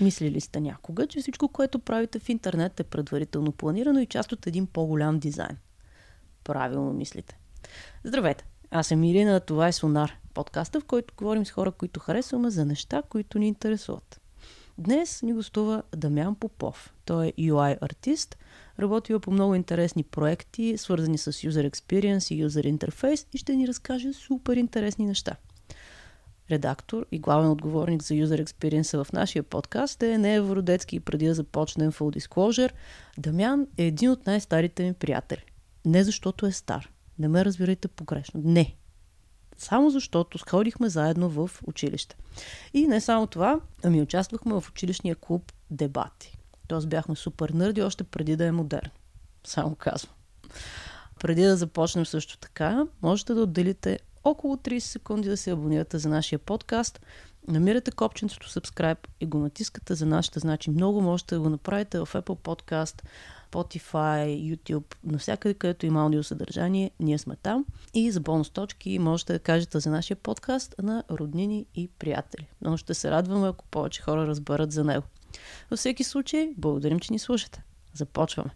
Мислили сте някога, че всичко, което правите в интернет е предварително планирано и част от един по-голям дизайн. Правилно мислите. Здравейте! Аз съм Ирина, това е Сонар, подкаста, в който говорим с хора, които харесваме за неща, които ни интересуват. Днес ни гостува Дамян Попов. Той е UI артист, работил по много интересни проекти, свързани с User Experience и User Interface и ще ни разкаже супер интересни неща – редактор и главен отговорник за User Experience в нашия подкаст е не Евродетски и преди да започнем Full Disclosure. Дамян е един от най-старите ми приятели. Не защото е стар. Не ме разбирайте погрешно. Не. Само защото сходихме заедно в училище. И не само това, ами участвахме в училищния клуб Дебати. Тоест бяхме супер нърди още преди да е модерн. Само казвам. Преди да започнем също така, можете да отделите около 30 секунди да се абонирате за нашия подкаст. Намирате копченцето subscribe и го натискате за нашата. Значи много можете да го направите в Apple Podcast, Spotify, YouTube, навсякъде, където има аудиосъдържание, ние сме там. И за бонус точки можете да кажете за нашия подкаст на роднини и приятели. Но ще се радваме, ако повече хора разберат за него. Във всеки случай, благодарим, че ни слушате. Започваме.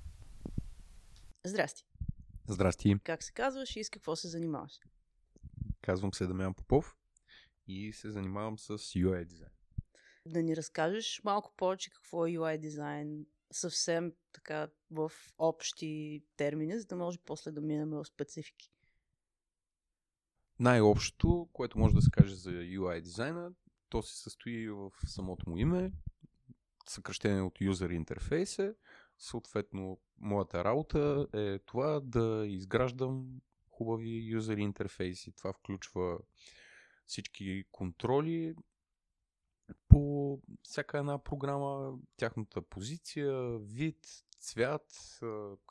Здрасти. Здрасти. Как се казваш и с какво се занимаваш? Казвам се Дамян Попов и се занимавам с UI дизайн. Да ни разкажеш малко повече какво е UI дизайн, съвсем така в общи термини, за да може после да минем в специфики. Най-общото, което може да се каже за UI дизайна, то се състои в самото му име, съкръщение от User Interface. Съответно, моята работа е това да изграждам хубави юзер интерфейси. Това включва всички контроли по всяка една програма, тяхната позиция, вид, цвят,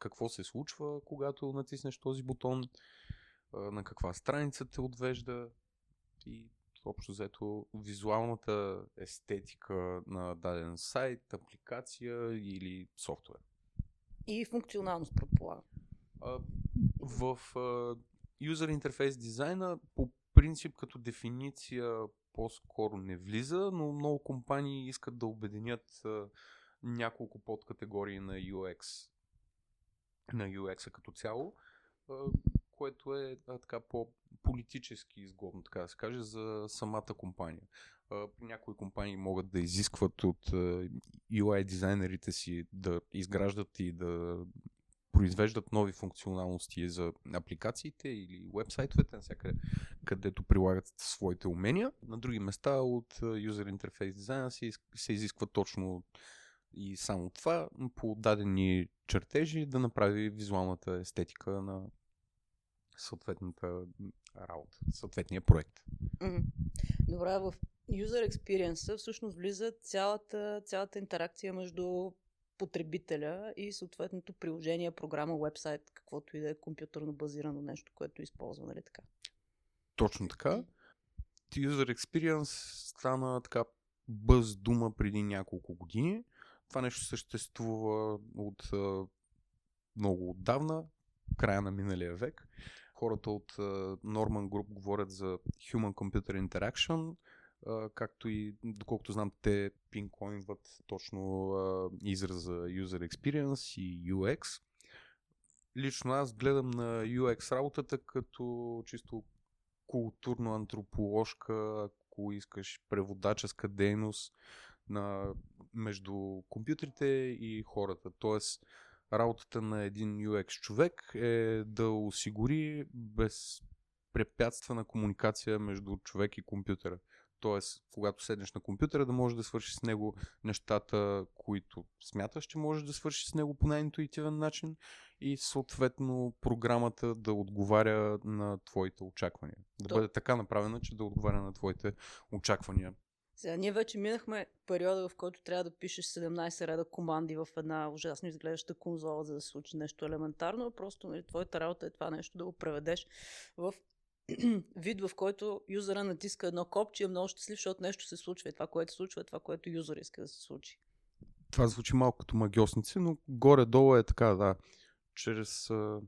какво се случва, когато натиснеш този бутон, на каква страница те отвежда и общо взето визуалната естетика на даден сайт, апликация или софтуер. И функционалност, предполагам в юзер интерфейс дизайна по принцип като дефиниция по-скоро не влиза, но много компании искат да обединят а, няколко подкатегории на UX на UX като цяло, а, което е а, така по-политически изгодно, така да се каже, за самата компания. А, някои компании могат да изискват от UI дизайнерите си да изграждат и да произвеждат нови функционалности за апликациите или вебсайтовете, навсякъде, където прилагат своите умения. На други места от User Interface дизайна се, се изисква точно и само това по дадени чертежи да направи визуалната естетика на съответната работа, съответния проект. Добре, в User Experience всъщност влиза цялата, цялата интеракция между потребителя и съответното приложение, програма, вебсайт, каквото и да е компютърно базирано нещо, което използва, нали така? Точно така. User Experience стана така бъз дума преди няколко години. Това нещо съществува от много отдавна, края на миналия век. Хората от Norman Group говорят за Human Computer Interaction, както и, доколкото знам, те пинкоинват точно израза User Experience и UX. Лично аз гледам на UX работата като чисто културно-антроположка, ако искаш, преводаческа дейност на, между компютрите и хората. Тоест, работата на един UX човек е да осигури безпрепятствена комуникация между човек и компютъра. Тоест, когато седнеш на компютъра, да можеш да свършиш с него нещата, които смяташ, че можеш да свършиш с него по най-интуитивен начин и съответно програмата да отговаря на твоите очаквания. Да То... бъде така направена, че да отговаря на твоите очаквания. Сега, ние вече минахме периода, в който трябва да пишеш 17 реда команди в една ужасно изглеждаща конзола, за да се случи нещо елементарно. Просто нали, твоята работа е това нещо да го преведеш в вид, в който юзера натиска едно копче и е много щастлив, защото нещо се случва. И това, което се случва, е това, което юзер иска да се случи. Това звучи малко като магиосници, но горе-долу е така, да. Чрез а,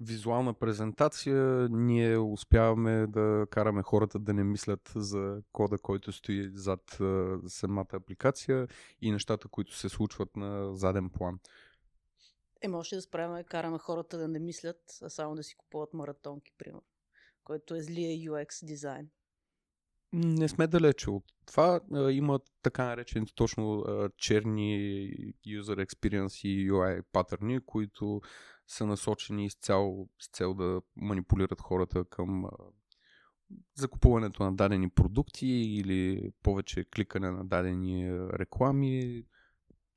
визуална презентация ние успяваме да караме хората да не мислят за кода, който стои зад а, самата апликация и нещата, които се случват на заден план. Е, може да справяме, караме хората да не мислят, а само да си купуват маратонки, примерно, който е злия UX дизайн. Не сме далече от това. Има така наречените точно черни user experience и UI патърни, които са насочени изцяло с цел да манипулират хората към закупуването на дадени продукти или повече кликане на дадени реклами,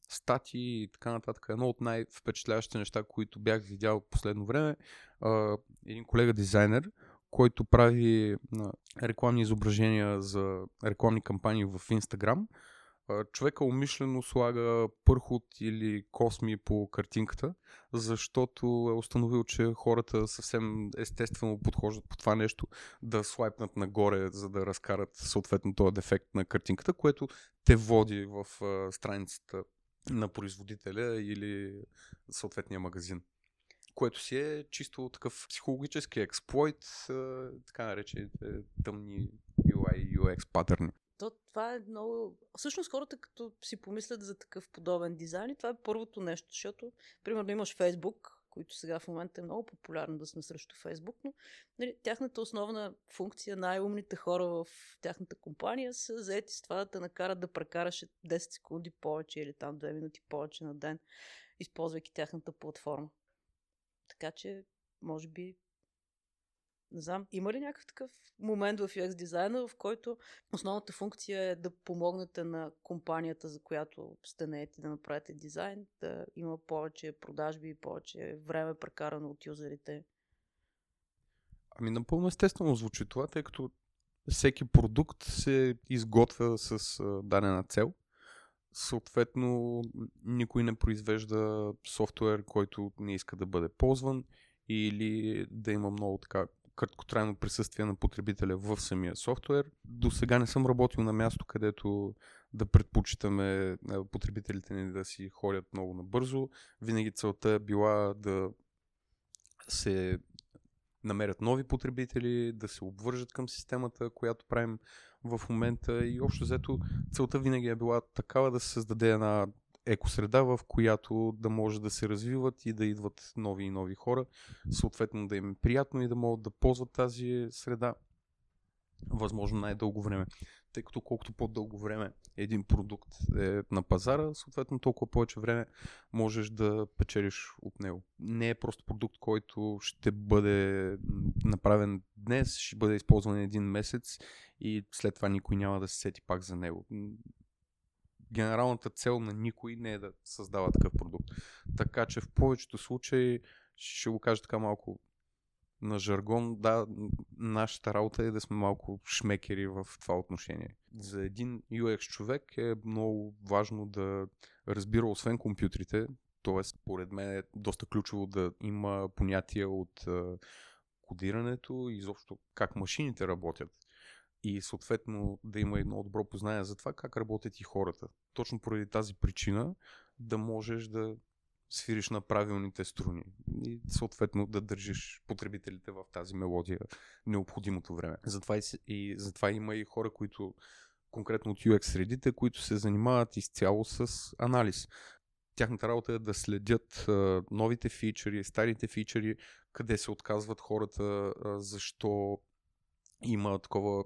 статии и така нататък. Едно от най-впечатляващите неща, които бях видял в последно време, един колега дизайнер, който прави рекламни изображения за рекламни кампании в Instagram, човека умишлено слага пърхот или косми по картинката, защото е установил, че хората съвсем естествено подхождат по това нещо да слайпнат нагоре, за да разкарат съответно този дефект на картинката, което те води в страницата на производителя или съответния магазин което си е чисто такъв психологически експлойт, така наречените тъмни UI UX патърни. То, това е много... Всъщност хората като си помислят за такъв подобен дизайн и това е първото нещо, защото, примерно, имаш Фейсбук, които сега в момента е много популярно да сме срещу Фейсбук, но нали, тяхната основна функция, най-умните хора в тяхната компания са заети с това да те накарат да прекараш 10 секунди повече или там 2 минути повече на ден, използвайки тяхната платформа. Така че, може би, не знам, има ли някакъв такъв момент в UX дизайна, в който основната функция е да помогнете на компанията, за която сте наети да направите дизайн, да има повече продажби и повече време прекарано от юзерите? Ами напълно естествено звучи това, тъй като всеки продукт се изготвя с дадена цел. Съответно, никой не произвежда софтуер, който не иска да бъде ползван или да има много така краткотрайно присъствие на потребителя в самия софтуер. До сега не съм работил на място, където да предпочитаме потребителите ни да си ходят много набързо. Винаги целта е била да се намерят нови потребители, да се обвържат към системата, която правим в момента и общо взето целта винаги е била такава да се създаде една екосреда, в която да може да се развиват и да идват нови и нови хора, съответно да им е приятно и да могат да ползват тази среда възможно най-дълго време. Тъй като колкото по-дълго време един продукт е на пазара, съответно толкова повече време можеш да печелиш от него. Не е просто продукт, който ще бъде направен днес, ще бъде използван един месец и след това никой няма да се сети пак за него. Генералната цел на никой не е да създава такъв продукт. Така че в повечето случаи, ще го кажа така малко на жаргон, да, нашата работа е да сме малко шмекери в това отношение. За един UX човек е много важно да разбира освен компютрите, т.е. според мен е доста ключово да има понятия от кодирането и изобщо как машините работят и съответно да има едно добро познание за това как работят и хората. Точно поради тази причина да можеш да свириш на правилните струни и съответно да държиш потребителите в тази мелодия необходимото време. Затова и, и затова има и хора, които конкретно от UX средите, които се занимават изцяло с анализ. Тяхната работа е да следят а, новите фичери, старите фичери, къде се отказват хората, а, защо има такова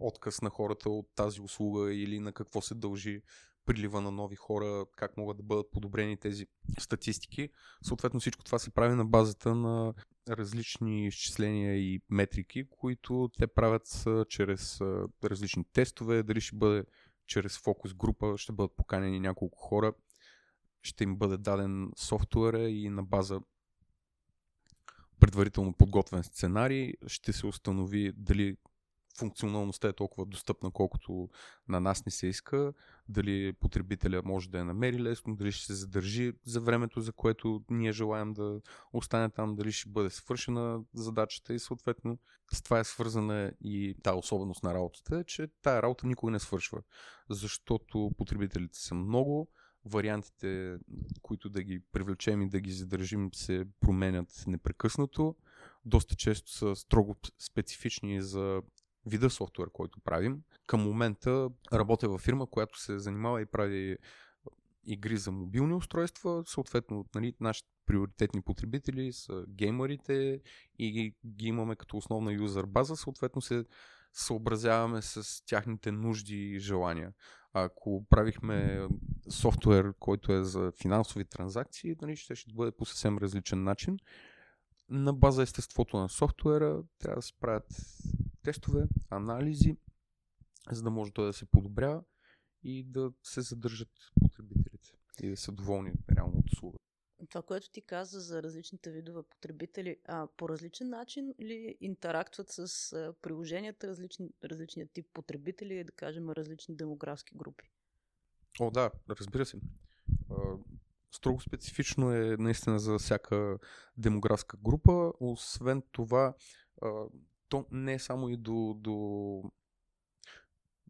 отказ на хората от тази услуга или на какво се дължи прилива на нови хора, как могат да бъдат подобрени тези статистики. Съответно всичко това се прави на базата на различни изчисления и метрики, които те правят чрез различни тестове, дали ще бъде чрез фокус група, ще бъдат поканени няколко хора, ще им бъде даден софтуера и на база предварително подготвен сценарий ще се установи дали функционалността е толкова достъпна, колкото на нас не се иска, дали потребителя може да я намери лесно, дали ще се задържи за времето, за което ние желаем да остане там, дали ще бъде свършена задачата и съответно с това е свързана и тази особеност на работата, че тая работа никога не свършва, защото потребителите са много, вариантите, които да ги привлечем и да ги задържим, се променят непрекъснато. Доста често са строго специфични за вида софтуер, който правим. Към момента работя във фирма, която се занимава и прави игри за мобилни устройства. Съответно, нали, нашите приоритетни потребители са геймерите и ги имаме като основна юзър база. Съответно се съобразяваме с тяхните нужди и желания. Ако правихме софтуер, който е за финансови транзакции, нали, ще, ще бъде по съвсем различен начин. На база естеството на софтуера трябва да се правят тестове, анализи, за да може той да се подобрява и да се задържат потребителите и да са доволни реално от услугата. Това, което ти каза за различните видове потребители, а, по различен начин ли интерактват с а, приложенията различни, различния тип потребители, да кажем различни демографски групи? О, да, разбира се. А, строго специфично е наистина за всяка демографска група. Освен това, а, то не е само и до, до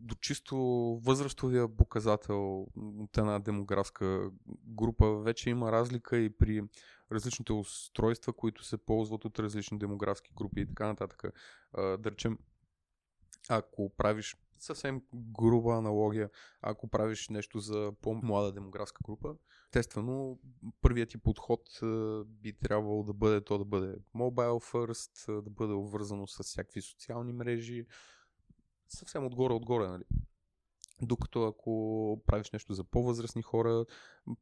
до чисто възрастовия показател от една демографска група вече има разлика и при различните устройства, които се ползват от различни демографски групи и така нататък. Да речем, ако правиш съвсем груба аналогия, ако правиш нещо за по-млада демографска група, естествено, първият ти подход би трябвало да бъде то да бъде mobile first, да бъде обвързано с всякакви социални мрежи, съвсем отгоре-отгоре, нали? Докато ако правиш нещо за по-възрастни хора,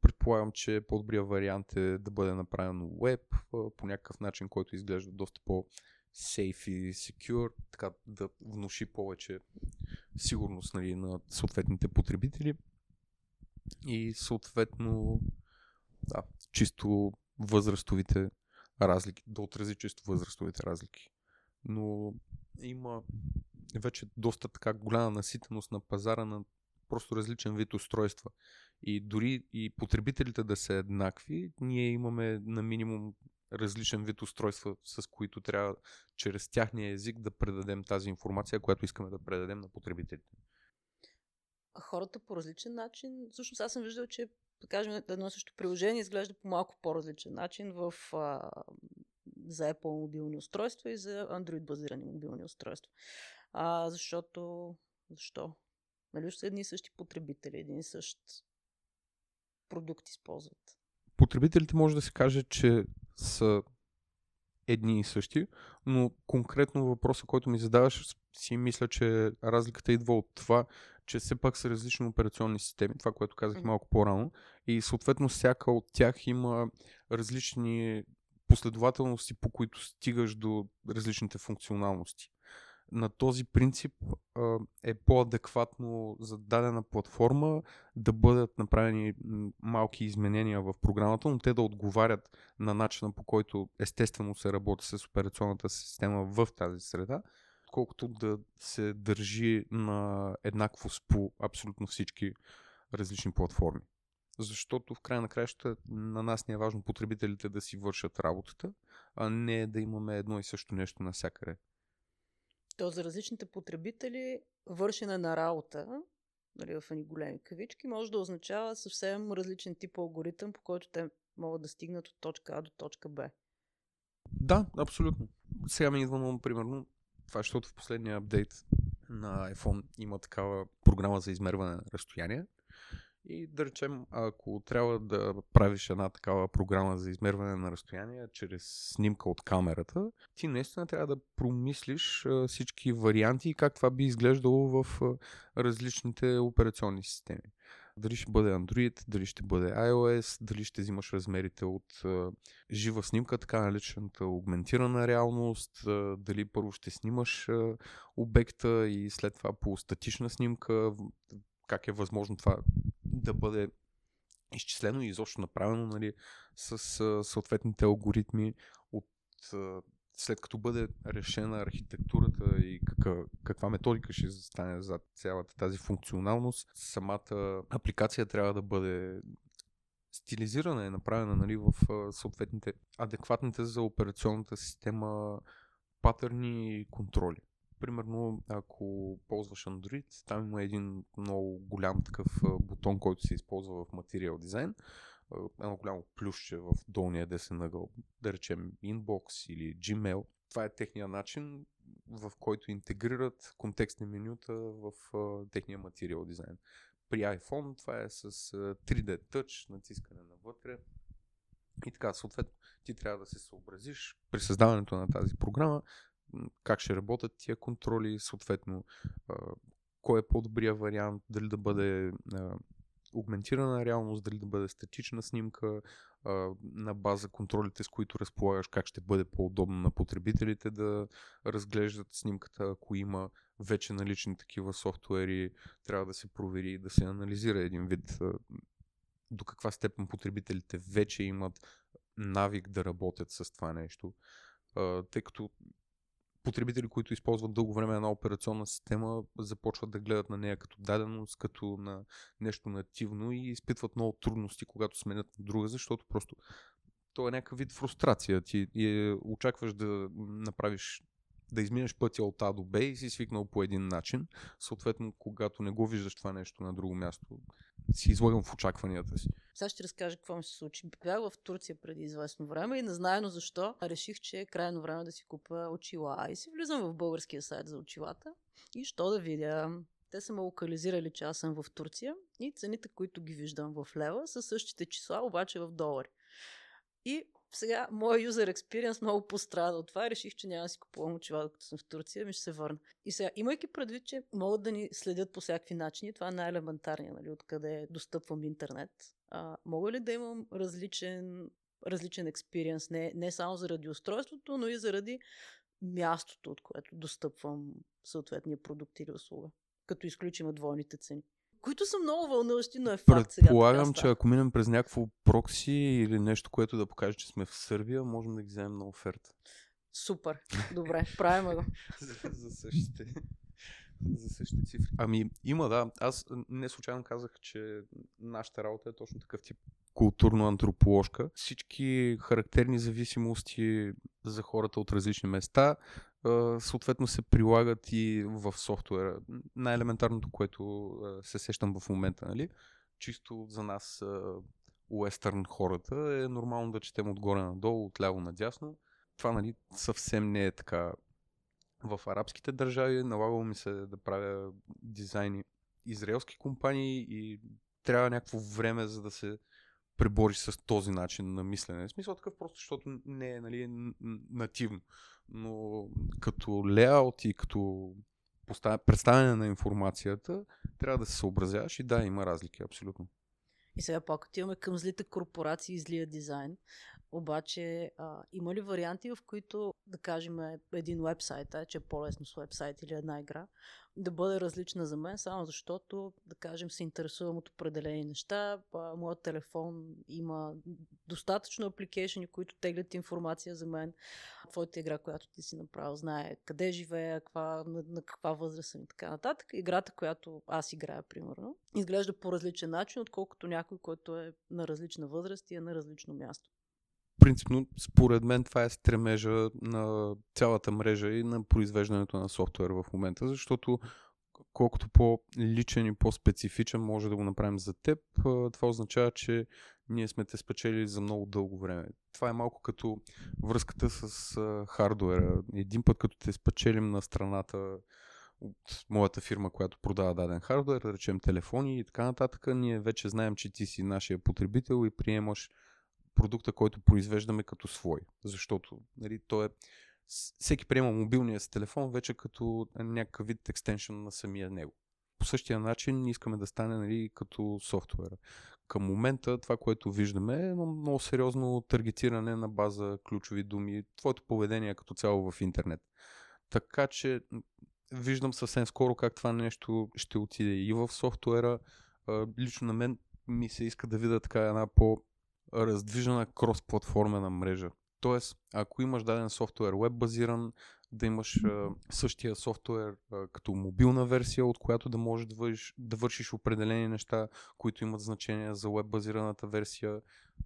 предполагам, че по-добрия вариант е да бъде направено веб по някакъв начин, който изглежда доста по-safe и secure, така да внуши повече сигурност нали, на съответните потребители и съответно да, чисто възрастовите разлики, да отрази чисто възрастовите разлики. Но има вече доста така голяма наситеност на пазара на просто различен вид устройства. И дори и потребителите да са еднакви, ние имаме на минимум различен вид устройства, с които трябва чрез тяхния език да предадем тази информация, която искаме да предадем на потребителите. Хората по различен начин, всъщност аз съм виждал, че да кажем, едно също приложение изглежда по малко по-различен начин в, а, за Apple мобилни устройства и за Android базирани мобилни устройства. А, защото, защо? Нали са едни и същи потребители, един и същ продукт използват. Потребителите може да се каже, че са едни и същи, но конкретно въпроса, който ми задаваш, си мисля, че разликата идва от това, че все пак са различни операционни системи, това, което казах малко по-рано, и съответно всяка от тях има различни последователности, по които стигаш до различните функционалности на този принцип е по-адекватно за дадена платформа да бъдат направени малки изменения в програмата, но те да отговарят на начина по който естествено се работи с операционната система в тази среда, колкото да се държи на еднаквост по абсолютно всички различни платформи. Защото в края на краища на нас не е важно потребителите да си вършат работата, а не да имаме едно и също нещо навсякъде. То за различните потребители вършене на работа, нали, в едни големи кавички, може да означава съвсем различен тип алгоритъм, по който те могат да стигнат от точка А до точка Б. Да, абсолютно. Сега ми идва, примерно, това, защото в последния апдейт на iPhone има такава програма за измерване на разстояние, и да речем, ако трябва да правиш една такава програма за измерване на разстояние чрез снимка от камерата, ти наистина трябва да промислиш всички варианти и как това би изглеждало в различните операционни системи. Дали ще бъде Android, дали ще бъде iOS, дали ще взимаш размерите от жива снимка, така наречената аугментирана реалност, дали първо ще снимаш обекта и след това по статична снимка, как е възможно това да бъде изчислено и изобщо направено нали, с съответните алгоритми от след като бъде решена архитектурата и кака, каква методика ще стане за цялата тази функционалност, самата апликация трябва да бъде стилизирана и направена нали, в съответните адекватните за операционната система патърни и контроли. Примерно, ако ползваш Android, там има един много голям такъв бутон, който се използва в Material Design. Едно голямо плюсче в долния десен ъгъл, да речем Inbox или Gmail. Това е техния начин, в който интегрират контекстни менюта в техния Material Design. При iPhone това е с 3D Touch, натискане навътре. И така, съответно, ти трябва да се съобразиш при създаването на тази програма, как ще работят тия контроли, съответно кой е по-добрия вариант, дали да бъде аугментирана реалност, дали да бъде статична снимка, на база контролите, с които разполагаш, как ще бъде по-удобно на потребителите да разглеждат снимката, ако има вече налични такива софтуери, трябва да се провери и да се анализира един вид до каква степен потребителите вече имат навик да работят с това нещо. Тъй като потребители, които използват дълго време една операционна система, започват да гледат на нея като даденост, като на нещо нативно и изпитват много трудности, когато сменят на друга, защото просто то е някакъв вид фрустрация. Ти е, очакваш да направиш да изминеш пътя от А до Б и си свикнал по един начин. Съответно, когато не го виждаш това нещо на друго място, си излагам в очакванията си. Сега ще разкажа какво ми се случи. Бях в Турция преди известно време и незнайно защо реших, че е крайно време да си купя очила. И си влизам в българския сайт за очилата и що да видя. Те са ме локализирали, че аз съм в Турция и цените, които ги виждам в лева, са същите числа, обаче в долари. И сега, моят юзер експириенс много пострада от това. Реших, че няма да си купувам очила, докато съм в Турция, ми ще се върна. И сега, имайки предвид, че могат да ни следят по всякакви начини, това е най-елементарния, нали, откъде достъпвам интернет. А, мога ли да имам различен, различен експириенс, не, не само заради устройството, но и заради мястото, от което достъпвам съответния продукт или услуга, като изключим двойните цени които са много вълнуващи, но е факт сега. Предполагам, че ако минем през някакво прокси или нещо, което да покаже, че сме в Сърбия, можем да ги вземем на оферта. Супер. Добре, правим го. за, за същите. За същите цифри. Ами, има, да. Аз не случайно казах, че нашата работа е точно такъв тип културно-антроположка. Всички характерни зависимости за хората от различни места съответно се прилагат и в софтуера. Най-елементарното, което се сещам в момента, нали? чисто за нас уестърн хората е нормално да четем отгоре надолу, отляво надясно. Това нали, съвсем не е така в арабските държави. Налагало ми се да правя дизайни израелски компании и трябва някакво време за да се пребориш с този начин на мислене. В смисъл такъв просто, защото не е нали, нативно но като леаут и като представяне на информацията трябва да се съобразяваш и да, има разлики, абсолютно. И сега пак отиваме към злите корпорации и злия дизайн. Обаче а, има ли варианти, в които, да кажем, един вебсайт, а, че е по-лесно с вебсайт или една игра, да бъде различна за мен, само защото, да кажем, се интересувам от определени неща. А, моят телефон има достатъчно апликейшени, които теглят информация за мен. Твоята игра, която ти си направил, знае къде живея, каква, на, на каква възраст съм и така нататък. Играта, която аз играя, примерно, изглежда по различен начин, отколкото някой, който е на различна възраст и е на различно място принципно, според мен, това е стремежа на цялата мрежа и на произвеждането на софтуер в момента, защото колкото по-личен и по-специфичен може да го направим за теб, това означава, че ние сме те спечели за много дълго време. Това е малко като връзката с хардуера. Един път като те спечелим на страната от моята фирма, която продава даден хардуер, да речем телефони и така нататък, ние вече знаем, че ти си нашия потребител и приемаш продукта, който произвеждаме като свой. Защото нали, то е всеки приема мобилния си телефон вече като някакъв вид екстеншън на самия него. По същия начин искаме да стане нали, като софтуера. Към момента това, което виждаме е едно много сериозно таргетиране на база ключови думи, твоето поведение като цяло в интернет. Така че виждам съвсем скоро как това нещо ще отиде и в софтуера. Лично на мен ми се иска да видя така една по раздвижена крос-платформена мрежа. Тоест, ако имаш даден софтуер веб базиран, да имаш а, същия софтуер а, като мобилна версия, от която да можеш да вършиш, да вършиш определени неща, които имат значение за веб-базираната версия.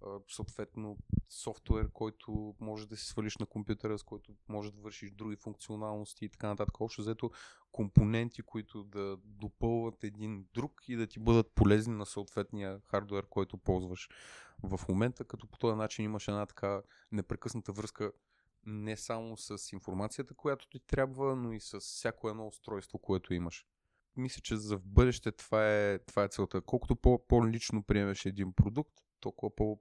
А, съответно, софтуер, който може да си свалиш на компютъра, с който може да вършиш други функционалности и така нататък. Общо взето компоненти, които да допълват един друг и да ти бъдат полезни на съответния хардуер, който ползваш в момента, като по този начин имаш една така непрекъсната връзка не само с информацията, която ти трябва, но и с всяко едно устройство, което имаш. Мисля, че за в бъдеще това е, това е целта. Колкото по, по-лично приемеш един продукт, толкова по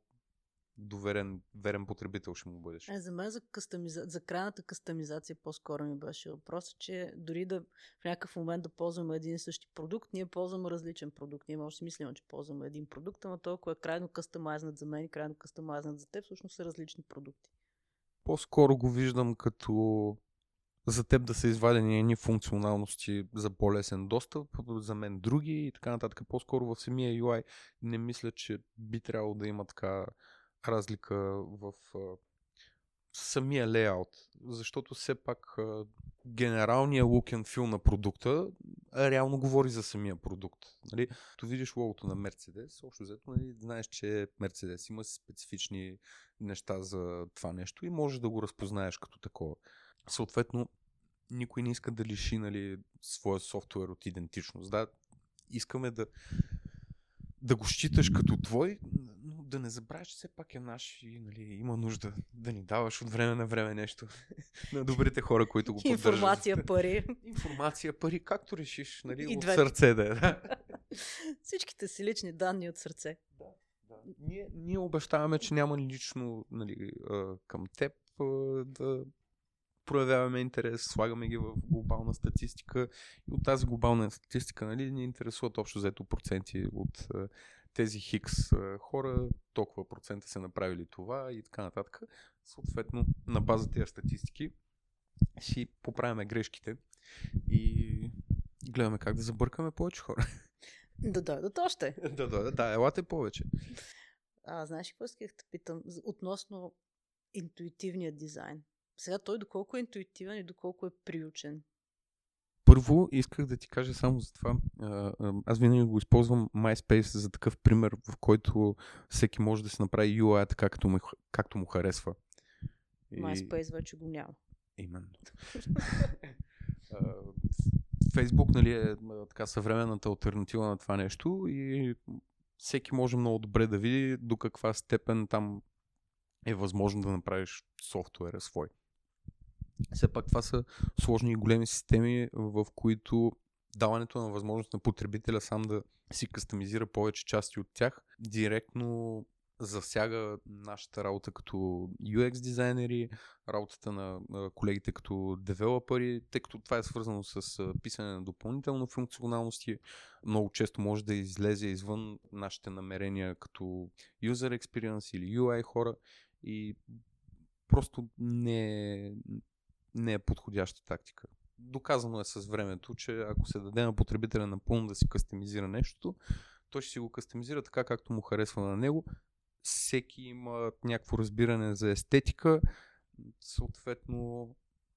доверен, верен потребител ще му бъдеш. Е, за мен за, кастомиза... за крайната кастомизация по-скоро ми беше въпросът, че дори да в някакъв момент да ползваме един и същи продукт, ние ползваме различен продукт. Ние може да си мислим, че ползваме един продукт, ама толкова е крайно кастомайзнат за мен и крайно кастомайзнат за теб, всъщност са различни продукти. По-скоро го виждам като за теб да са извадени едни функционалности за по-лесен достъп, за мен други и така нататък. По-скоро в самия UI не мисля, че би трябвало да има така разлика в самия лейаут, защото все пак генералният look and feel на продукта реално говори за самия продукт. Нали? То видиш логото на Mercedes, общо взето нали, знаеш, че Mercedes има специфични неща за това нещо и можеш да го разпознаеш като такова. Съответно, никой не иска да лиши нали, своя софтуер от идентичност. Да, искаме да, да го считаш като твой, да не забравяш, че все пак е наш и нали, има нужда да ни даваш от време на време нещо на добрите хора, които го поддържат. Информация, пари. Информация, пари, както решиш, нали, И от двете. сърце да е. да. Всичките си лични данни от сърце. Да. Ние, ние обещаваме, че няма лично нали, към теб да проявяваме интерес, слагаме ги в глобална статистика и от тази глобална статистика нали, ни интересуват общо взето проценти от тези хикс хора, толкова процента са направили това и така нататък. Съответно, на база тези статистики си поправяме грешките и гледаме как да забъркаме повече хора. Да дойдат още. да, да, да, елате повече. А, знаеш ли какво исках да питам? Относно интуитивния дизайн. Сега той доколко е интуитивен и доколко е приучен. Първо исках да ти кажа само за това. Аз винаги го използвам MySpace за такъв пример, в който всеки може да си направи UI така, както му, както му харесва. И- MySpace вече го няма. Именно. Фейсбук нали, е така съвременната альтернатива на това нещо и всеки може много добре да види до каква степен там е възможно да направиш софтуера свой. Все пак това са сложни и големи системи, в които даването на възможност на потребителя сам да си кастомизира повече части от тях, директно засяга нашата работа като UX дизайнери, работата на колегите като девелопери, тъй като това е свързано с писане на допълнителни функционалности. Много често може да излезе извън нашите намерения като user experience или UI хора и просто не е, не е подходяща тактика. Доказано е с времето, че ако се даде на потребителя напълно да си кастомизира нещото, той ще си го кастомизира така, както му харесва на него. Всеки има някакво разбиране за естетика, съответно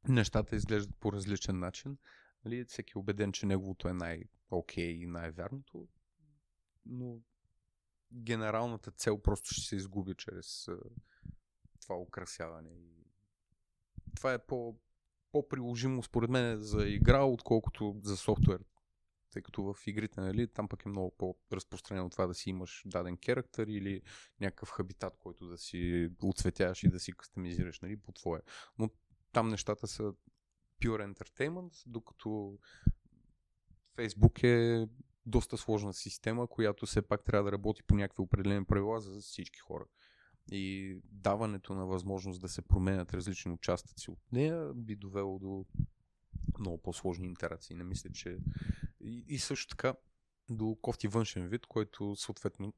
нещата изглеждат по различен начин. Нали? Всеки е убеден, че неговото е най-окей и най-вярното, но генералната цел просто ще се изгуби чрез това украсяване. И това е по, по-приложимо според мен за игра, отколкото за софтуер. Тъй като в игрите, нали, там пък е много по-разпространено това да си имаш даден керактер или някакъв хабитат, който да си оцветяваш и да си кастомизираш нали, по твое. Но там нещата са pure entertainment, докато Facebook е доста сложна система, която все пак трябва да работи по някакви определени правила за всички хора. И даването на възможност да се променят различни участъци от нея би довело до много по-сложни интерации. Не мисля, че... И, и също така до кофти външен вид, който съответно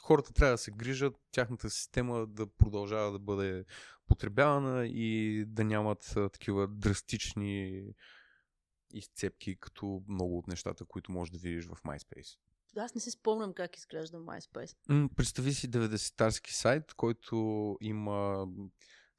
хората трябва да се грижат тяхната система да продължава да бъде потребявана и да нямат такива драстични изцепки, като много от нещата, които можеш да видиш в MySpace. Аз не си спомням как изглежда MySpace. Представи си 90-тарски сайт, който има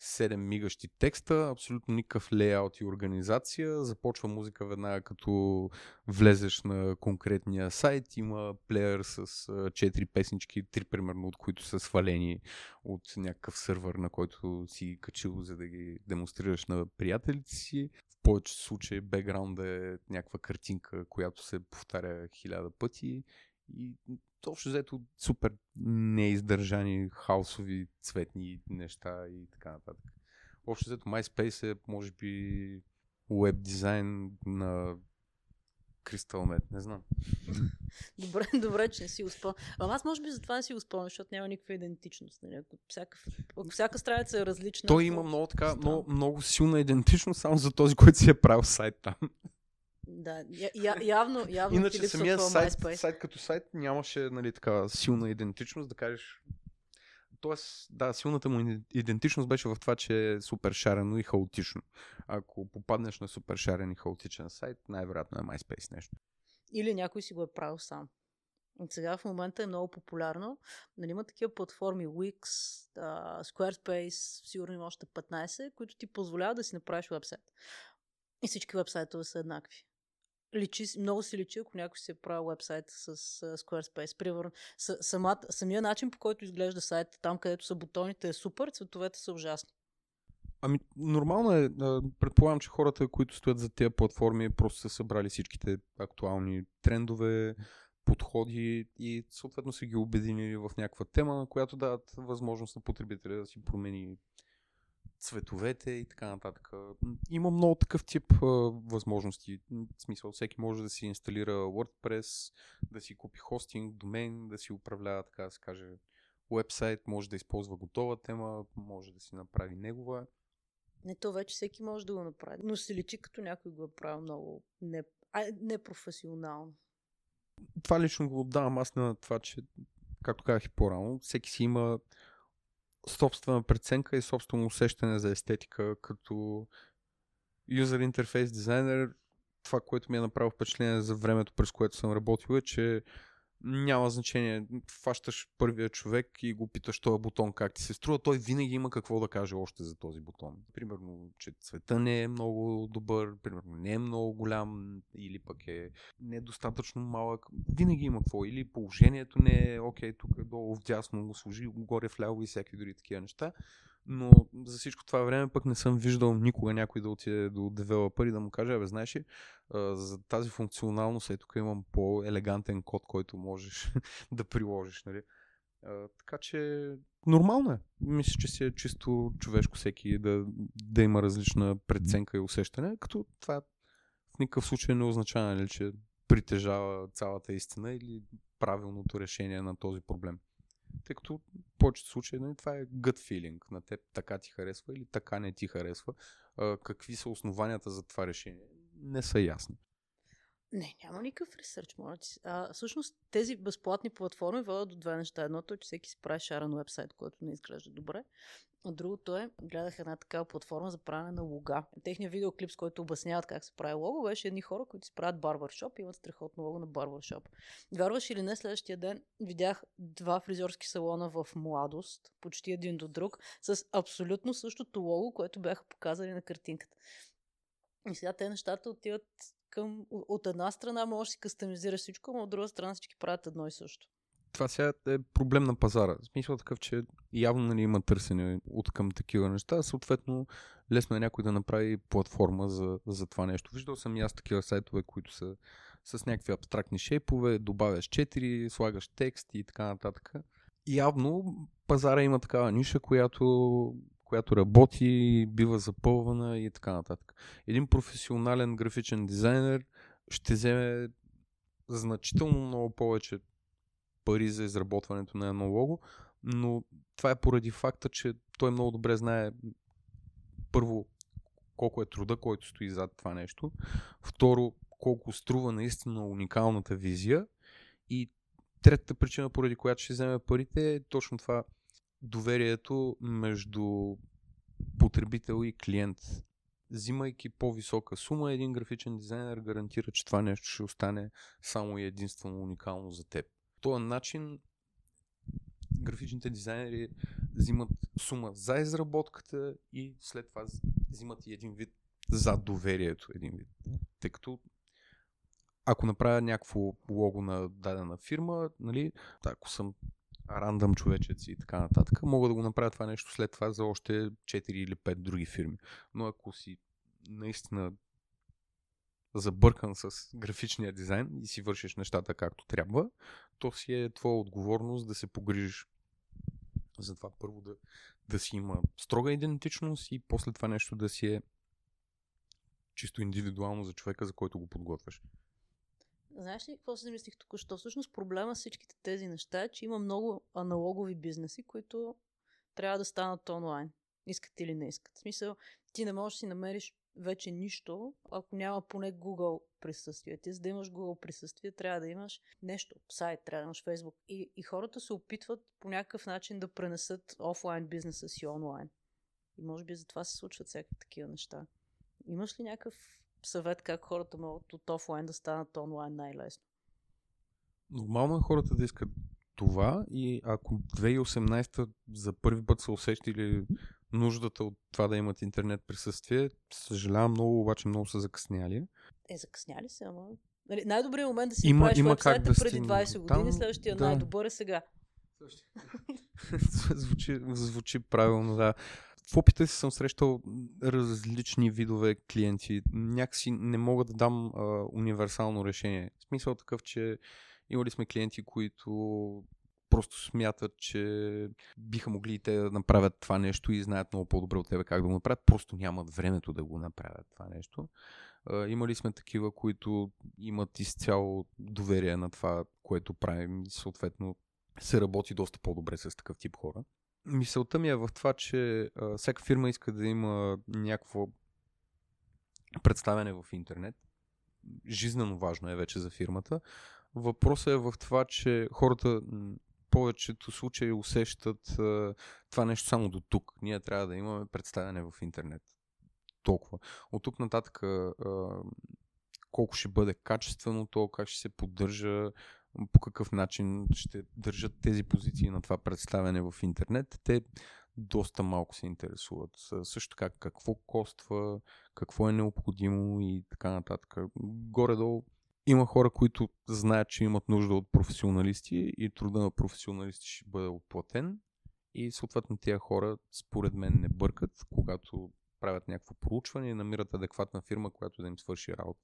7 мигащи текста, абсолютно никакъв лейаут и организация. Започва музика веднага като влезеш на конкретния сайт. Има плеер с 4 песнички, 3 примерно, от които са свалени от някакъв сървър, на който си качил, за да ги демонстрираш на приятелите си. В повечето случаи бекграунда е някаква картинка, която се повтаря хиляда пъти и общо взето супер неиздържани хаосови цветни неща и така нататък. Общо взето MySpace е може би веб дизайн на Crystal не знам. добре, добре, че не си успомня. Ама аз може би за това не си успомня, защото няма никаква идентичност. Нали? Ако, всяка, ако всяка страница е различна. Той има много, така, много, много силна идентичност само за този, който си е правил сайт там. Да, я, явно, явно Иначе самия сайт, сайт като сайт нямаше нали, така силна идентичност, да кажеш Тоест, да, силната му идентичност беше в това, че е супер шарено и хаотично. Ако попаднеш на супер шарен и хаотичен сайт, най-вероятно е MySpace нещо. Или някой си го е правил сам. От сега в момента е много популярно. Нали, има такива платформи Wix, uh, Squarespace, сигурно има още 15, които ти позволяват да си направиш вебсайт. И всички вебсайтове са еднакви личи, много си личи, ако някой си е правил вебсайт с uh, Squarespace. Примерно, самат, самия начин, по който изглежда сайт, там където са бутоните е супер, цветовете са ужасни. Ами, нормално е. Предполагам, че хората, които стоят за тези платформи, просто са събрали всичките актуални трендове, подходи и съответно са ги обединили в някаква тема, която дават възможност на потребителя да си промени цветовете и така нататък. Има много такъв тип а, възможности. В смисъл, всеки може да си инсталира WordPress, да си купи хостинг, домен, да си управлява, така да се каже, вебсайт, може да използва готова тема, може да си направи негова. Не, то вече всеки може да го направи, но се личи като някой го е правил много не, а, непрофесионално. Това лично го отдавам аз на това, че, както казах и по-рано, всеки си има собствена преценка и собствено усещане за естетика като юзер интерфейс дизайнер. Това, което ми е направило впечатление за времето, през което съм работил е, че няма значение. Фащаш първия човек и го питаш този бутон как ти се струва. Той винаги има какво да каже още за този бутон. Примерно, че цвета не е много добър, примерно не е много голям или пък е недостатъчно малък. Винаги има какво. Или положението не е окей, тук е долу вдясно го служи, горе вляво и всякакви дори такива неща но за всичко това време пък не съм виждал никога някой да отиде до девелопър и да му каже, абе, знаеш ли, за тази функционалност, е тук имам по-елегантен код, който можеш да приложиш, нали? така че нормално е. Мисля, че си е чисто човешко всеки да, да има различна преценка и усещане, като това в никакъв случай не означава, нали, че притежава цялата истина или правилното решение на този проблем. Тъй като повечето случаи нали, това е gut feeling. На теб така ти харесва или така не ти харесва. А, какви са основанията за това решение? Не са ясни. Не, няма никакъв ресърч, моля ти. А, всъщност тези безплатни платформи водят до две неща. Едното е, че всеки си прави шарен вебсайт, който не изглежда добре. А другото е, гледах една такава платформа за правене на лога. Техният видеоклип, с който обясняват как се прави лого, беше едни хора, които си правят барбаршоп и имат страхотно лого на барбаршоп. Вярваш или не, следващия ден видях два фризьорски салона в младост, почти един до друг, с абсолютно същото лого, което бяха показали на картинката. И сега те нещата отиват към... От една страна можеш да си кастомизираш всичко, но от друга страна всички правят едно и също това сега е проблем на пазара. В смисъл такъв, че явно нали, има търсене от към такива неща. Съответно, лесно е някой да направи платформа за, за това нещо. Виждал съм и аз такива сайтове, които са с някакви абстрактни шейпове, добавяш 4, слагаш текст и така нататък. Явно пазара има такава ниша, която, която работи, бива запълвана и така нататък. Един професионален графичен дизайнер ще вземе значително много повече пари за изработването на едно лого, но това е поради факта, че той много добре знае първо колко е труда, който стои зад това нещо, второ колко струва наистина уникалната визия и третата причина, поради която ще вземе парите е точно това доверието между потребител и клиент. Взимайки по-висока сума, един графичен дизайнер гарантира, че това нещо ще остане само и единствено уникално за теб този начин графичните дизайнери взимат сума за изработката и след това взимат и един вид за доверието, един вид. Тъй като ако направя някакво лого на дадена фирма, нали, ако съм рандъм човечец и така нататък, мога да го направя това нещо след това за още 4 или 5 други фирми. Но ако си наистина забъркан с графичния дизайн и си вършиш нещата както трябва, то си е твоя отговорност да се погрижиш за това първо да, да си има строга идентичност и после това нещо да си е чисто индивидуално за човека, за който го подготвяш. Знаеш ли какво си замислих току-що? Всъщност проблема с всичките тези неща е, че има много аналогови бизнеси, които трябва да станат онлайн. Искат или не искат. В смисъл, ти не можеш да си намериш вече нищо, ако няма поне Google присъствие. Ти за да имаш Google присъствие, трябва да имаш нещо, сайт, трябва да имаш Facebook. И, и хората се опитват по някакъв начин да пренесат офлайн бизнеса си онлайн. И може би затова се случват всякакви такива неща. Имаш ли някакъв съвет как хората могат от офлайн да станат онлайн най-лесно? Нормално е хората да искат това и ако 2018 за първи път са усещили нуждата от това да имат интернет присъствие, съжалявам много, обаче много са закъсняли. Е, закъсняли се, ама... Нали, най-добрият момент да си има, правиш има как да преди 20 години, Там, следващия да. най-добър е сега. звучи, звучи правилно, да в опита си съм срещал различни видове клиенти. Някакси не мога да дам а, универсално решение. В смисъл такъв, че имали сме клиенти, които просто смятат, че биха могли и те да направят това нещо и знаят много по-добре от тебе как да го направят, просто нямат времето да го направят това нещо. Имали сме такива, които имат изцяло доверие на това, което правим съответно се работи доста по-добре с такъв тип хора. Мисълта ми е в това, че а, всяка фирма иска да има някакво представяне в интернет. Жизненно важно е вече за фирмата. Въпросът е в това, че хората повечето случаи усещат а, това нещо само до тук. Ние трябва да имаме представяне в интернет. Толкова. От тук нататък а, колко ще бъде качествено то, как ще се поддържа, по какъв начин ще държат тези позиции на това представяне в интернет, те доста малко се интересуват. Също така какво коства, какво е необходимо и така нататък. Горе-долу има хора, които знаят, че имат нужда от професионалисти и труда на професионалисти ще бъде отплатен. И съответно тия хора, според мен, не бъркат, когато правят някакво проучване и намират адекватна фирма, която да им свърши работа.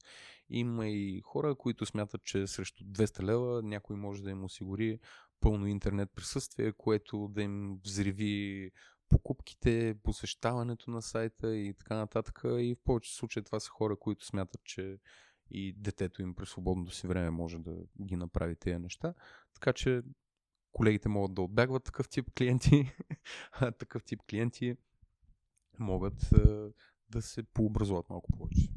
Има и хора, които смятат, че срещу 200 лева някой може да им осигури пълно интернет присъствие, което да им взриви покупките, посещаването на сайта и така нататък. И в повече случаи това са хора, които смятат, че и детето им през свободното си време може да ги направи тези неща. Така че колегите могат да отбягват такъв тип клиенти, а такъв тип клиенти могат да се пообразуват малко повече.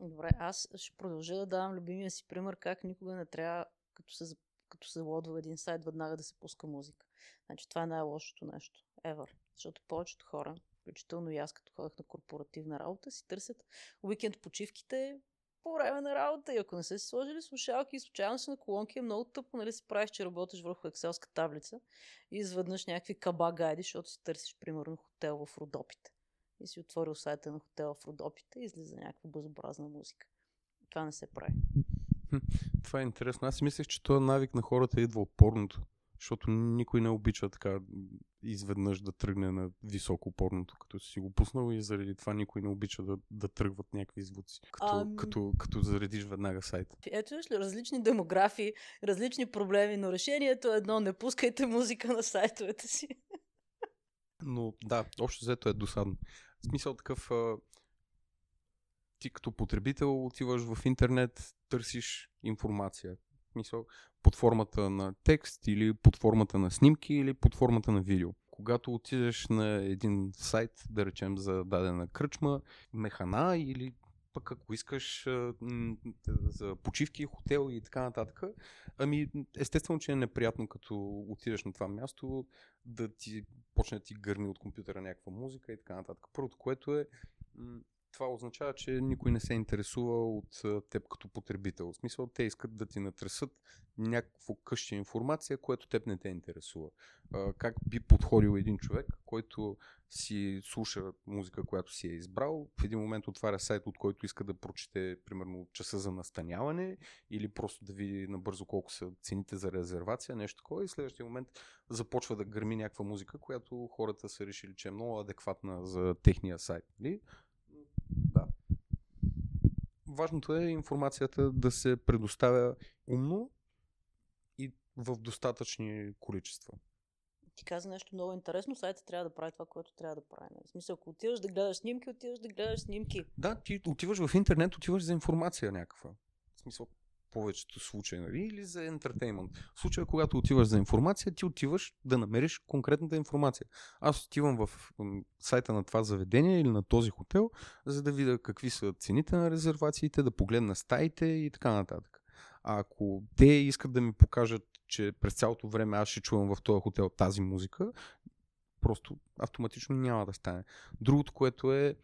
Добре, аз ще продължа да давам любимия си пример как никога не трябва, като се, като се лодва един сайт, веднага да се пуска музика. Значи това е най-лошото нещо. Ever. Защото повечето хора, включително и аз като ходях на корпоративна работа, си търсят уикенд почивките по време на работа. И ако не са си сложили слушалки и случайно си на колонки, е много тъпо, нали си правиш, че работиш върху екселска таблица и изведнъж някакви каба гайди, защото си търсиш, примерно, хотел в Родопите и си отворил сайта на хотела в Родопите и излиза някаква безобразна музика. Това не се прави. Това е интересно. Аз си мислех, че този навик на хората идва от порното. Защото никой не обича така изведнъж да тръгне на високо порното, като си го пуснал и заради това никой не обича да, да тръгват някакви звуци, като, ам... като, като заредиш веднага сайта. Ето ли, различни демографии, различни проблеми, но решението е едно, не пускайте музика на сайтовете си. Но да, общо взето е досадно. В смисъл такъв, а, ти като потребител отиваш в интернет, търсиш информация. В смисъл, под формата на текст или под формата на снимки или под формата на видео. Когато отидеш на един сайт, да речем за дадена кръчма, механа или пък ако искаш за почивки, хотел и така нататък, ами естествено, че е неприятно като отидеш на това място да ти почне да ти гърми от компютъра някаква музика и така нататък. Първото, което е това означава, че никой не се интересува от теб като потребител. В смисъл, те искат да ти натресат някакво къще информация, което теб не те интересува. Как би подходил един човек, който си слуша музика, която си е избрал, в един момент отваря сайт, от който иска да прочете, примерно, часа за настаняване или просто да види набързо колко са цените за резервация, нещо такова и в следващия момент започва да гърми някаква музика, която хората са решили, че е много адекватна за техния сайт. Нали? Да. Важното е информацията да се предоставя умно и в достатъчни количества. Ти каза нещо много интересно, сайта трябва да прави това, което трябва да прави. В смисъл, ако отиваш да гледаш снимки, отиваш да гледаш снимки. Да, ти отиваш в интернет, отиваш за информация някаква. В смисъл, повечето случаи, нали? Или за ентертеймент. В случая, когато отиваш за информация, ти отиваш да намериш конкретната информация. Аз отивам в сайта на това заведение или на този хотел, за да видя какви са цените на резервациите, да погледна стаите и така нататък. А ако те искат да ми покажат, че през цялото време аз ще чувам в този хотел тази музика, просто автоматично няма да стане. Другото, което е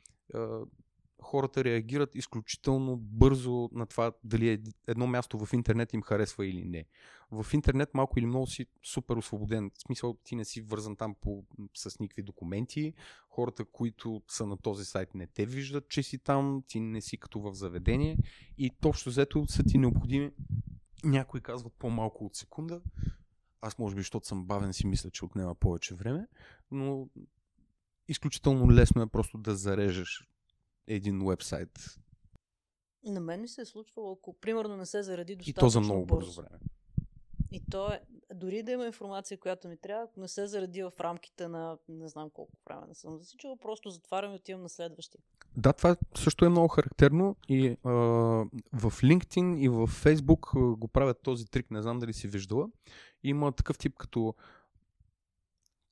хората реагират изключително бързо на това дали е едно място в интернет им харесва или не. В интернет малко или много си супер освободен. В смисъл ти не си вързан там по, с никакви документи. Хората, които са на този сайт не те виждат, че си там, ти не си като в заведение и общо взето са ти необходими някои казват по-малко от секунда. Аз може би, защото съм бавен, си мисля, че отнема повече време, но изключително лесно е просто да зарежеш един вебсайт. На мен ми се е случвало, ако примерно не се заради достатъчно И то за много бързо време. И то е, дори да има информация, която ми трябва, ако не се заради в рамките на не знам колко време не съм засичала, просто затварям и отивам на следващия. Да, това също е много характерно и а, в LinkedIn и в Facebook го правят този трик, не знам дали си виждала. Има такъв тип като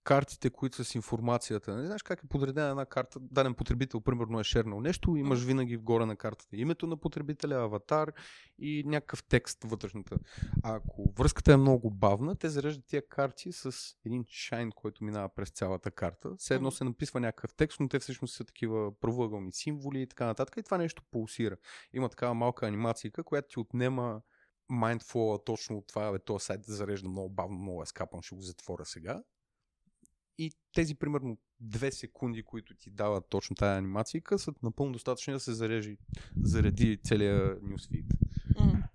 картите, които са с информацията. Не знаеш как е подредена една карта. Даден потребител, примерно, е шернал нещо. Имаш винаги вгоре на картата името на потребителя, аватар и някакъв текст вътрешната. А ако връзката е много бавна, те зареждат тия карти с един шайн, който минава през цялата карта. Все едно се написва някакъв текст, но те всъщност са такива правоъгълни символи и така нататък. И това нещо пулсира. Има такава малка анимация, която ти отнема майндфола точно от това, бе, този сайт зарежда много бавно, много е скапан, ще го затворя сега. И тези примерно две секунди, които ти дават точно тази анимация, са напълно достатъчни да се зарежи, заради целия нюсфид. Mm.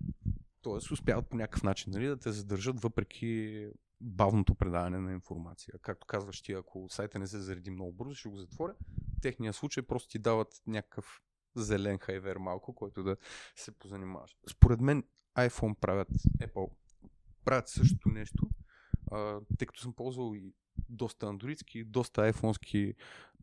Тоест успяват по някакъв начин нали, да те задържат въпреки бавното предаване на информация. Както казваш ти, ако сайта не се зареди много бързо, ще го затворя. В техния случай просто ти дават някакъв зелен хайвер малко, който да се позанимаваш. Според мен iPhone правят, Apple правят същото нещо, тъй като съм ползвал и доста андроидски, доста айфонски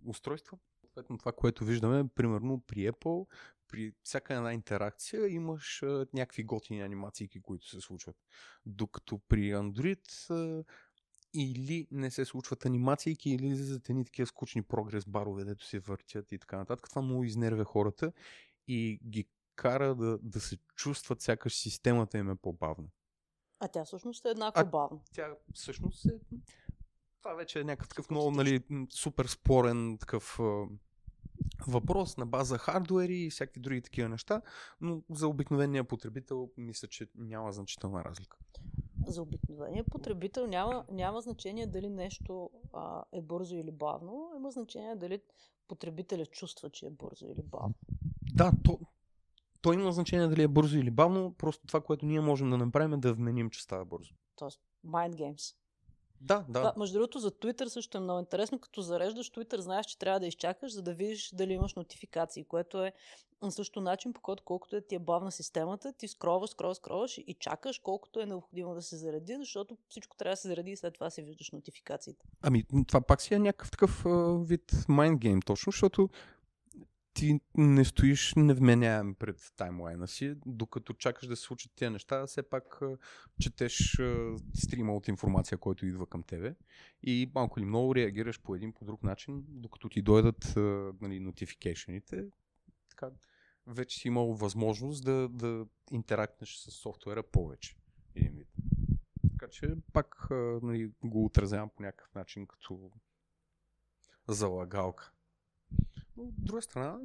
устройства. Съответно, това, което виждаме, примерно при Apple, при всяка една интеракция имаш а, някакви готини анимации, които се случват. Докато при Android а, или не се случват анимации, или за едни такива скучни прогрес барове, дето се въртят и така нататък. Това много изнервя хората и ги кара да, да се чувстват сякаш системата им е по-бавна. А тя всъщност е еднакво бавна. Тя всъщност е това вече е някакъв такъв много нали, супер спорен такъв въпрос на база хардуери и всякакви други такива неща, но за обикновения потребител мисля, че няма значителна разлика. За обикновения потребител няма, няма значение дали нещо а, е бързо или бавно, има значение дали потребителят чувства, че е бързо или бавно. Да, то, то има значение дали е бързо или бавно, просто това, което ние можем да направим е да вменим, че става бързо. Тоест, mind games. Да, да. Това, между другото, за Twitter също е много интересно. Като зареждаш Twitter, знаеш, че трябва да изчакаш, за да видиш дали имаш нотификации, което е също начин, по който колкото е ти е бавна системата, ти скроваш, скроваш, скроваш и чакаш колкото е необходимо да се заради, защото всичко трябва да се заради и след това си виждаш нотификациите. Ами, това пак си е някакъв такъв вид mind game, точно, защото ти не стоиш невменяем пред таймлайна си, докато чакаш да се случат тези неща, все пак четеш стрима от информация, който идва към тебе и малко или много реагираш по един по друг начин, докато ти дойдат нали, нотификейшените. Така, вече си имал възможност да, да интерактнеш с софтуера повече. Един вид. Така че пак нали, го отразявам по някакъв начин като залагалка. Но от друга страна,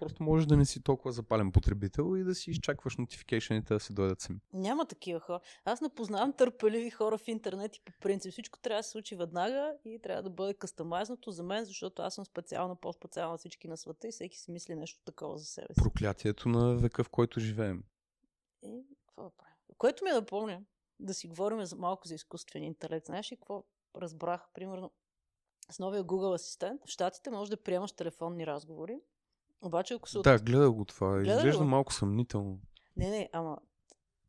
Просто можеш да не си толкова запален потребител и да си изчакваш нотификейшените да се дойдат сами. Няма такива хора. Аз не познавам търпеливи хора в интернет и по принцип всичко трябва да се случи веднага и трябва да бъде кастомайзнато за мен, защото аз съм специална, по-специална всички на света и всеки си мисли нещо такова за себе си. Проклятието на века, в който живеем. И какво да правим? Което ми е напомня да си говорим за малко за изкуствен интелект. Знаеш ли какво разбрах? Примерно с новия Google асистент в Штатите можеш да приемаш телефонни разговори, обаче ако се... Да, гледа го това. Гледа Изглежда го? малко съмнително. Не, не, ама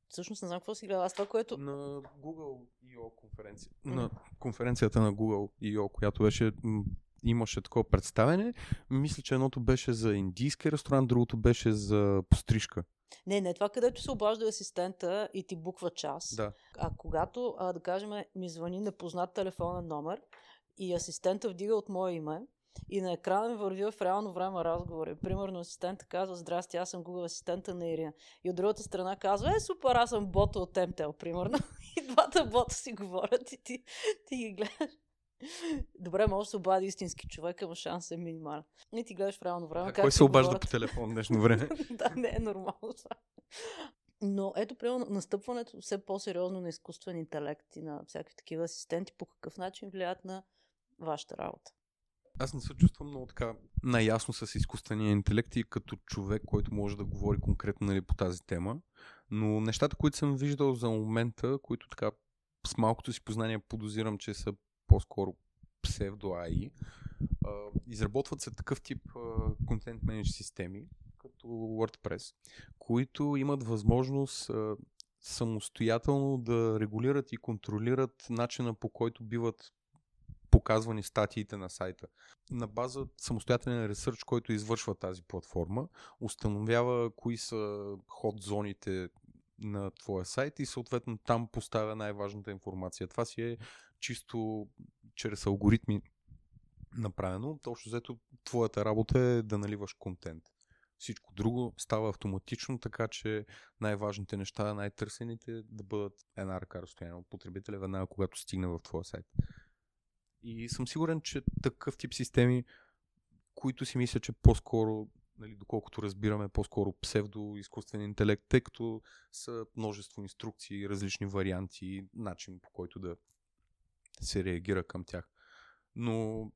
всъщност не знам какво си гледа. Аз това, което... На Google I.O. конференция. На конференцията на Google I.O., която беше имаше такова представене. Мисля, че едното беше за индийски ресторант, другото беше за пострижка. Не, не, това където се обажда асистента и ти буква час. Да. А когато, а, да кажем, ми звъни непознат телефонен номер и асистента вдига от мое име и на екрана ми върви в реално време разговори. Примерно асистента казва, здрасти, аз съм Google асистента на Ирина. И от другата страна казва, е супер, аз съм бота от MTL, примерно. И двата бота си говорят и ти, ти ги гледаш. Добре, може да се обади истински човек, ама шанс е минимален. И ти гледаш в реално време. А как кой се обажда говорят. по телефон днешно време? да, не е нормално това. Но ето, примерно, настъпването все по-сериозно на изкуствен интелект и на всякакви такива асистенти, по какъв начин влияят на вашата работа. Аз не се чувствам много така наясно с изкуствения интелект и като човек, който може да говори конкретно нали, по тази тема. Но нещата, които съм виждал за момента, които така с малкото си познание подозирам, че са по-скоро псевдо-AI, а, изработват се такъв тип контент менедж системи, като WordPress, които имат възможност самостоятелно да регулират и контролират начина по който биват показвани статиите на сайта. На база самостоятелен ресърч, който извършва тази платформа, установява кои са ход зоните на твоя сайт и съответно там поставя най-важната информация. Това си е чисто чрез алгоритми направено. Точно взето твоята работа е да наливаш контент. Всичко друго става автоматично, така че най-важните неща, най-търсените да бъдат една ръка разстояние от потребителя веднага, когато стигне в твоя сайт. И съм сигурен, че такъв тип системи, които си мисля, че по-скоро, нали, доколкото разбираме, по-скоро псевдо-изкуствен интелект, тъй като са множество инструкции, различни варианти, начин по който да се реагира към тях. Но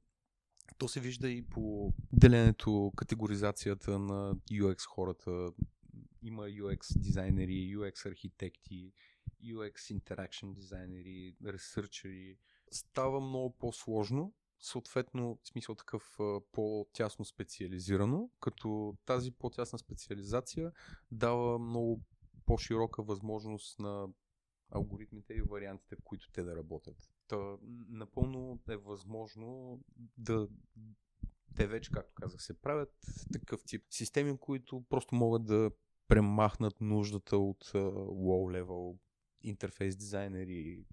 то се вижда и по деленето, категоризацията на UX хората. Има UX дизайнери, UX архитекти, UX interaction дизайнери, ресърчери. Става много по-сложно, съответно, в смисъл такъв по-тясно специализирано, като тази по-тясна специализация дава много по-широка възможност на алгоритмите и вариантите, в които те да работят. Та, напълно е възможно да те вече, както казах, се правят такъв тип системи, които просто могат да премахнат нуждата от low-level интерфейс дизайнери,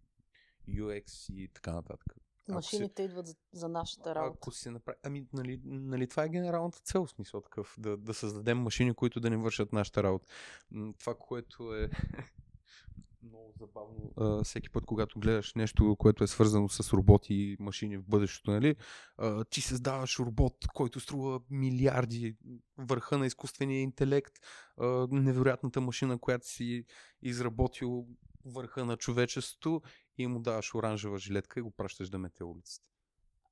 UX и така нататък. Ако Машините идват за, за нашата работа. Ако се направи... Ами, нали, нали, това е генералната цел, смисъл такъв, да, да създадем машини, които да не вършат нашата работа. Това, което е много забавно а, всеки път, когато гледаш нещо, което е свързано с роботи и машини в бъдещето, нали, а, ти създаваш робот, който струва милиарди, върха на изкуствения интелект, а, невероятната машина, която си изработил върха на човечеството и му даваш оранжева жилетка и го пращаш да мете улиците.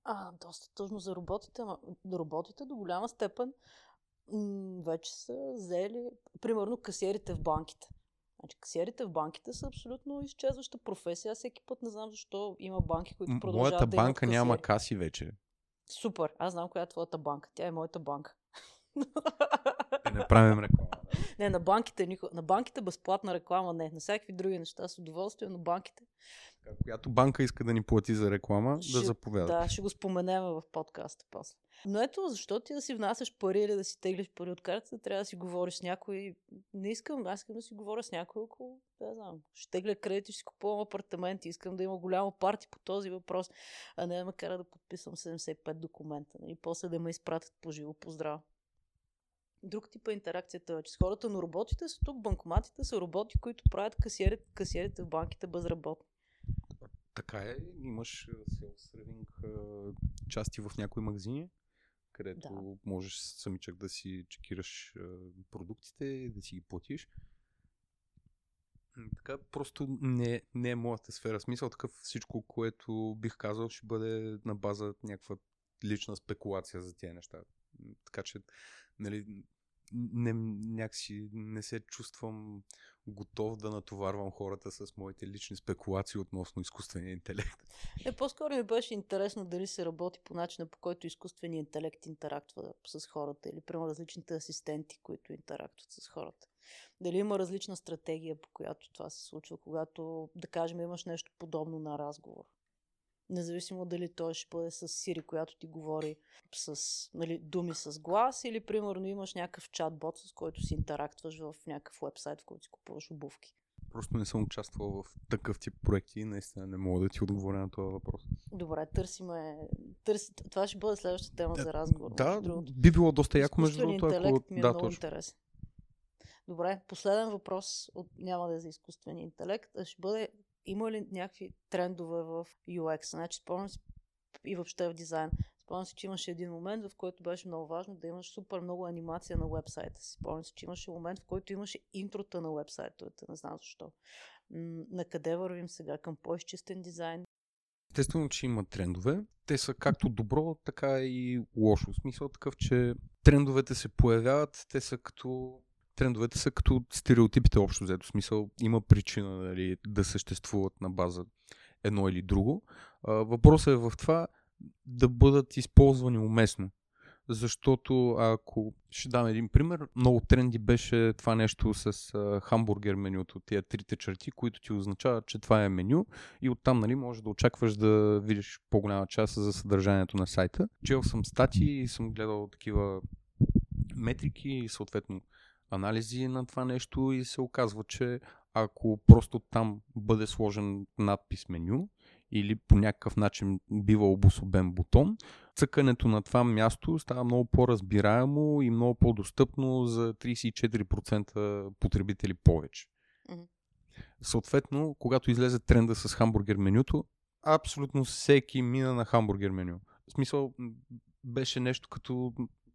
А, доста тъжно за роботите, ама роботите до голяма степен м- вече са взели, примерно, касиерите в банките. Значи, касиерите в банките са абсолютно изчезваща професия. Аз всеки път не знам защо има банки, които продължават Моята да банка няма касиери. каси вече. Супер, аз знам коя е твоята банка. Тя е моята банка. Не правим реклама. не, на банките, никога. на банките безплатна реклама не. На всякакви други неща с удоволствие, но банките. Която банка иска да ни плати за реклама, да Ще- заповяда. Да, ще го споменем в подкаста после. Но ето, защо ти да си внасяш пари или да си теглиш пари от картата, трябва да си говориш с някой. Не искам, аз искам да си говоря с някой, ако, да знам, ще тегля кредит и ще си купувам апартаменти. Искам да има голямо парти по този въпрос, а не да ме кара да подписвам 75 документа. И после да ме изпратят по живо, по здраво. Друг тип е интеракцията вече с хората, но роботите са тук, банкоматите са роботи, които правят касиерите, касиерите в банките безработни. Така е, имаш селс-сервинг части в някои магазини, където да. можеш самичък да си чекираш продуктите, да си ги платиш. Така, просто не, не е моята сфера. Смисъл такъв всичко, което бих казал, ще бъде на база някаква лична спекулация за тези неща. Така че, нали, не, някакси не се чувствам готов да натоварвам хората с моите лични спекулации относно изкуствения интелект. Е, по-скоро ми беше интересно дали се работи по начина по който изкуственият интелект интерактва с хората или прямо различните асистенти, които интерактват с хората. Дали има различна стратегия, по която това се случва, когато, да кажем, имаш нещо подобно на разговор. Независимо дали той ще бъде с Сири, която ти говори с нали, думи с глас, или примерно имаш някакъв чат-бот, с който си интерактваш в някакъв вебсайт, в който си купуваш обувки. Просто не съм участвал в такъв тип проекти и наистина не мога да ти отговоря на този въпрос. Добре, търсиме. Търси... Това ще бъде следващата тема за разговор. Да, би било доста яко между другото. Ако... Ми е да, много точно. интересен. Добре, последен въпрос от, няма да е за изкуствения интелект, а ще бъде има ли някакви трендове в UX? Значи, спомням си и въобще в дизайн. Спомням си, че имаше един момент, в който беше много важно да имаш супер много анимация на вебсайта си. Спомням си, че имаше момент, в който имаше интрота на вебсайтовете. Не знам защо. На къде вървим сега? Към по-изчистен дизайн? Естествено, че има трендове. Те са както добро, така и лошо. В смисъл такъв, че трендовете се появяват, те са като трендовете са като стереотипите общо взето. Смисъл има причина нали, да съществуват на база едно или друго. Въпросът е в това да бъдат използвани уместно. Защото ако ще дам един пример, много тренди беше това нещо с а, хамбургер менюто, тия трите черти, които ти означават, че това е меню и оттам нали, можеш да очакваш да видиш по-голяма част за съдържанието на сайта. Чел съм статии и съм гледал такива метрики и съответно анализи на това нещо и се оказва, че ако просто там бъде сложен надпис меню или по някакъв начин бива обособен бутон, цъкането на това място става много по-разбираемо и много по-достъпно за 34% потребители повече. Mm-hmm. Съответно, когато излезе тренда с хамбургер менюто, абсолютно всеки мина на хамбургер меню. В смисъл, беше нещо като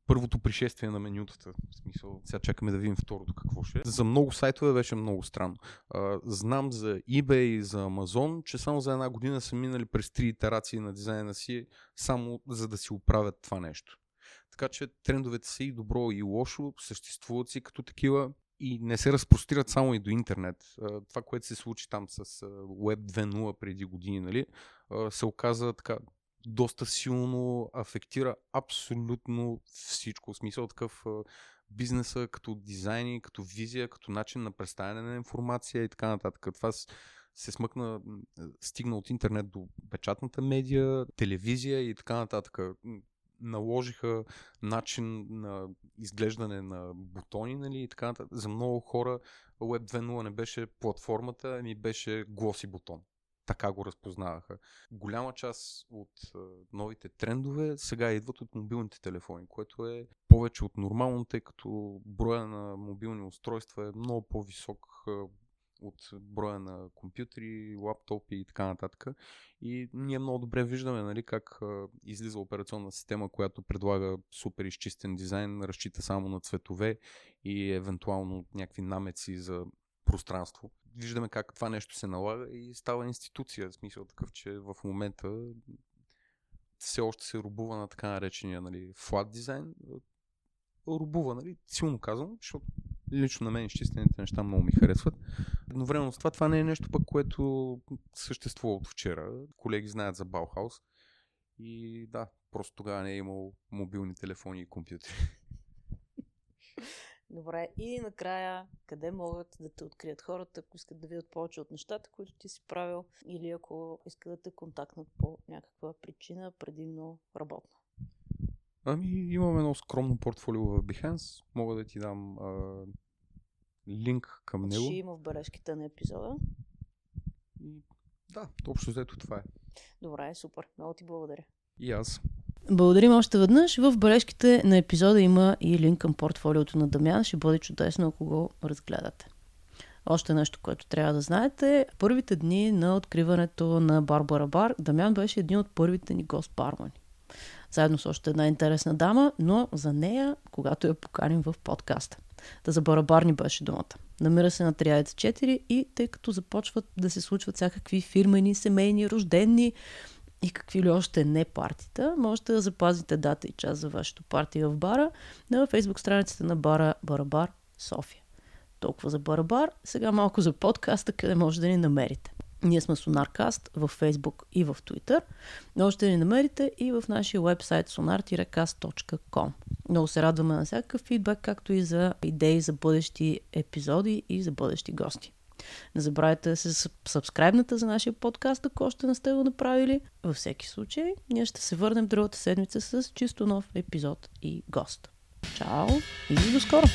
първото пришествие на менютата. В смисъл, сега чакаме да видим второто какво ще е. За много сайтове беше много странно. А, знам за eBay, за Amazon, че само за една година са минали през три итерации на дизайна си, само за да си оправят това нещо. Така че трендовете са и добро и лошо, съществуват си като такива и не се разпростират само и до интернет. Това, което се случи там с Web 2.0 преди години, нали, се оказа така доста силно афектира абсолютно всичко. В смисъл такъв бизнеса, като дизайни, като визия, като начин на представяне на информация и така нататък. Това се смъкна, стигна от интернет до печатната медия, телевизия и така нататък. Наложиха начин на изглеждане на бутони, нали, и така нататък. За много хора Web 2.0 не беше платформата, ами беше глоси бутон така го разпознаваха. Голяма част от новите трендове сега идват от мобилните телефони, което е повече от нормално, тъй като броя на мобилни устройства е много по-висок от броя на компютри, лаптопи и така нататък. И ние много добре виждаме нали, как излиза операционна система, която предлага супер изчистен дизайн, разчита само на цветове и евентуално някакви намеци за пространство виждаме как това нещо се налага и става институция. В смисъл такъв, че в момента все още се рубува на така наречения нали, flat дизайн. Рубува, нали, силно казвам, защото лично на мен изчистените неща много ми харесват. Едновременно с това, това не е нещо пък, което съществува от вчера. Колеги знаят за Баухаус. И да, просто тогава не е имал мобилни телефони и компютри. Добре, и накрая, къде могат да те открият хората, ако искат да видят повече от нещата, които ти си правил, или ако искат да те контактнат по някаква причина, предимно работна? Ами, имам едно скромно портфолио в Behance. Мога да ти дам а, линк към него. Ще има в бележките на епизода. Да, общо взето това е. Добре, супер. Много ти благодаря. И аз. Благодарим още веднъж. В бележките на епизода има и линк към портфолиото на Дамян. Ще бъде чудесно, ако го разгледате. Още нещо, което трябва да знаете. Първите дни на откриването на Барбара Бар, Дамян беше един от първите ни гост бармани. заедно с още една интересна дама, но за нея, когато я поканим в подкаста. Да за барабарни беше думата. Намира се на Триадец 4 и тъй като започват да се случват всякакви фирмени, семейни, рождени и какви ли още не партита, можете да запазите дата и час за вашето парти в бара на фейсбук страницата на бара Барабар София. Толкова за Барабар, сега малко за подкаста, къде може да ни намерите. Ние сме Sonarcast в Facebook и в Twitter. Да ни намерите и в нашия вебсайт sonar-cast.com. Много се радваме на всякакъв фидбек, както и за идеи за бъдещи епизоди и за бъдещи гости. Не забравяйте да се сабскрайбнете за нашия подкаст, ако още не сте го направили. Във всеки случай, ние ще се върнем другата седмица с чисто нов епизод и гост. Чао и до скоро!